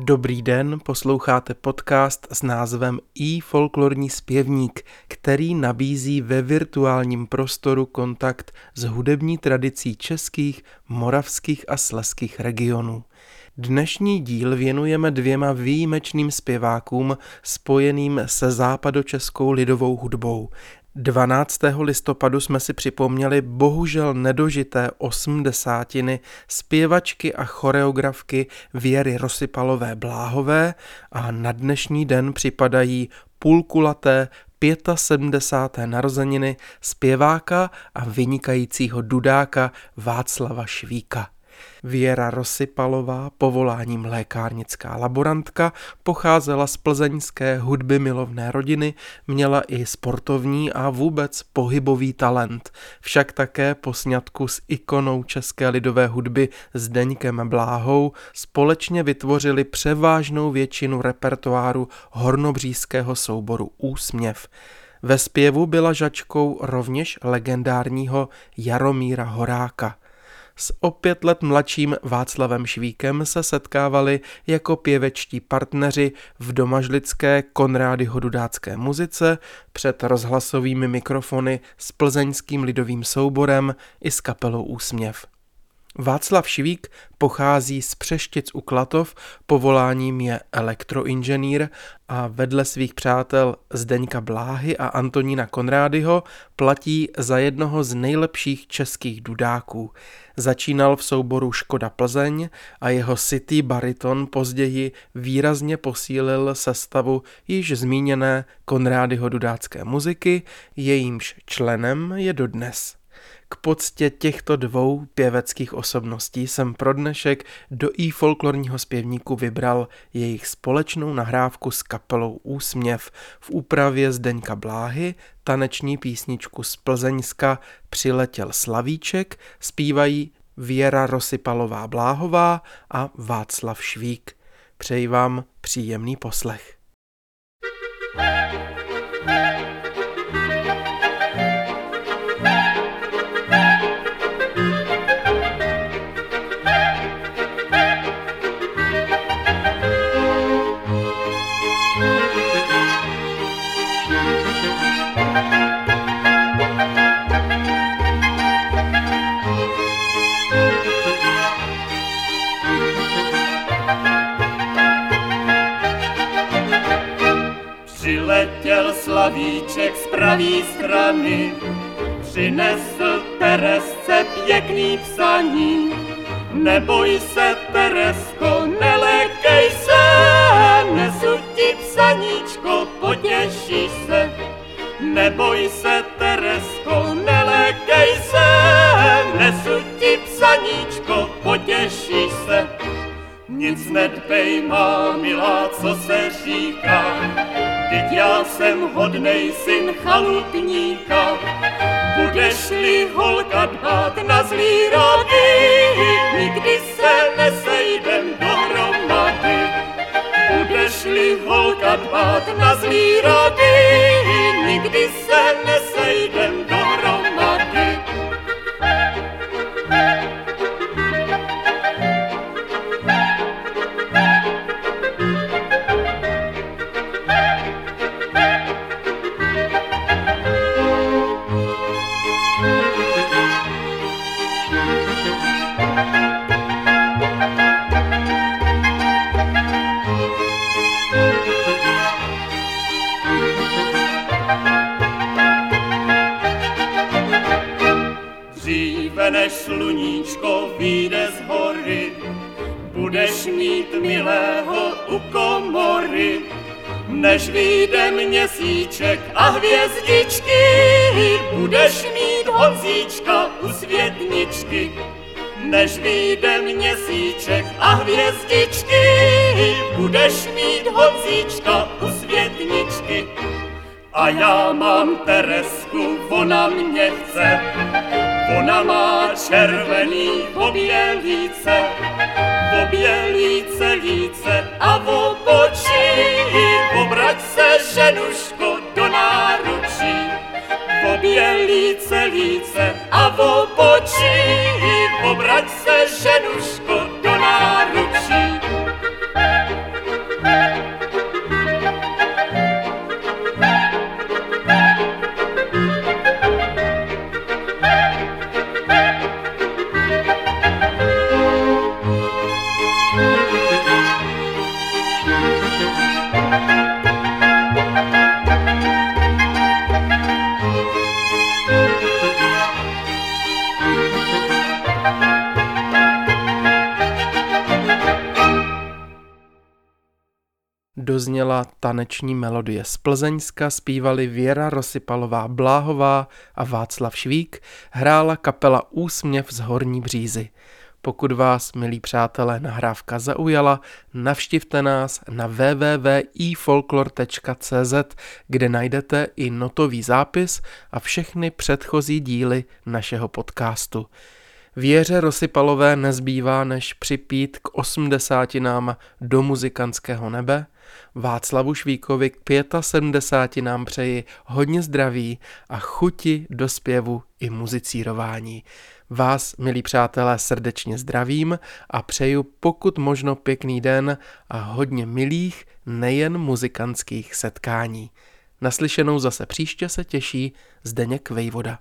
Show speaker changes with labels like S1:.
S1: Dobrý den, posloucháte podcast s názvem i folklorní zpěvník, který nabízí ve virtuálním prostoru kontakt s hudební tradicí českých, moravských a sleských regionů. Dnešní díl věnujeme dvěma výjimečným zpěvákům spojeným se západočeskou lidovou hudbou. 12. listopadu jsme si připomněli bohužel nedožité osmdesátiny zpěvačky a choreografky Věry Rosypalové Bláhové a na dnešní den připadají půlkulaté 75. narozeniny zpěváka a vynikajícího dudáka Václava Švíka. Věra Rosypalová, povoláním lékárnická laborantka, pocházela z plzeňské hudby milovné rodiny, měla i sportovní a vůbec pohybový talent, však také po sňatku s ikonou české lidové hudby Zdeňkem Bláhou společně vytvořili převážnou většinu repertoáru hornobříského souboru Úsměv. Ve zpěvu byla žačkou rovněž legendárního Jaromíra Horáka – s o pět let mladším Václavem Švíkem se setkávali jako pěvečtí partneři v domažlické Konrády Hodudácké muzice před rozhlasovými mikrofony s plzeňským lidovým souborem i s kapelou Úsměv. Václav Švík pochází z Přeštic u Klatov, povoláním je elektroinženýr a vedle svých přátel Zdeňka Bláhy a Antonína Konrádyho platí za jednoho z nejlepších českých dudáků. Začínal v souboru Škoda Plzeň a jeho city bariton později výrazně posílil sestavu již zmíněné Konrádyho dudácké muziky, jejímž členem je dodnes. K poctě těchto dvou pěveckých osobností jsem pro dnešek do i folklorního zpěvníku vybral jejich společnou nahrávku s kapelou Úsměv v úpravě Zdeňka Bláhy, taneční písničku z Plzeňska Přiletěl Slavíček, zpívají Věra Rosypalová Bláhová a Václav Švík. Přeji vám příjemný poslech.
S2: Slavíček z pravý strany, přinesl Teresce pěkný psaní. Neboj se, Teresko, nelekej se, nesu ti psaníčko, potěší se. Neboj se, Teresko, nelekej se, nesu ti psaníčko, potěší se. Nic nedbej, má milá, co se říká, Vždyť já jsem hodnej syn chalupníka, budeš-li holka dbát na zlý rady, nikdy se nesejdem dohromady. Budeš-li holka dbát na zlý rady, než sluníčko vyjde z hory, budeš mít milého u komory. Než vyjde měsíček a hvězdičky, budeš mít Honzíčka u světničky. Než vyjde měsíček a hvězdičky, budeš mít Honzíčka u světničky. A já mám Teresku, ona mě chce, Ona má červený obělíce, obělíce líce a v obočí. Obrať se, ženuško, do náručí. Obělíce líce a v obočí. Obrať se, ženuško,
S1: dozněla taneční melodie z Plzeňska, zpívali Věra Rosypalová Bláhová a Václav Švík, hrála kapela Úsměv z Horní Břízy. Pokud vás, milí přátelé, nahrávka zaujala, navštivte nás na www.ifolklor.cz, kde najdete i notový zápis a všechny předchozí díly našeho podcastu. Věře Rosypalové nezbývá, než připít k osmdesátinám do muzikantského nebe. Václavu Švíkovi k 75 nám přeji hodně zdraví a chuti do zpěvu i muzicírování. Vás, milí přátelé, srdečně zdravím a přeju pokud možno pěkný den a hodně milých, nejen muzikantských setkání. Naslyšenou zase příště se těší Zdeněk Vejvoda.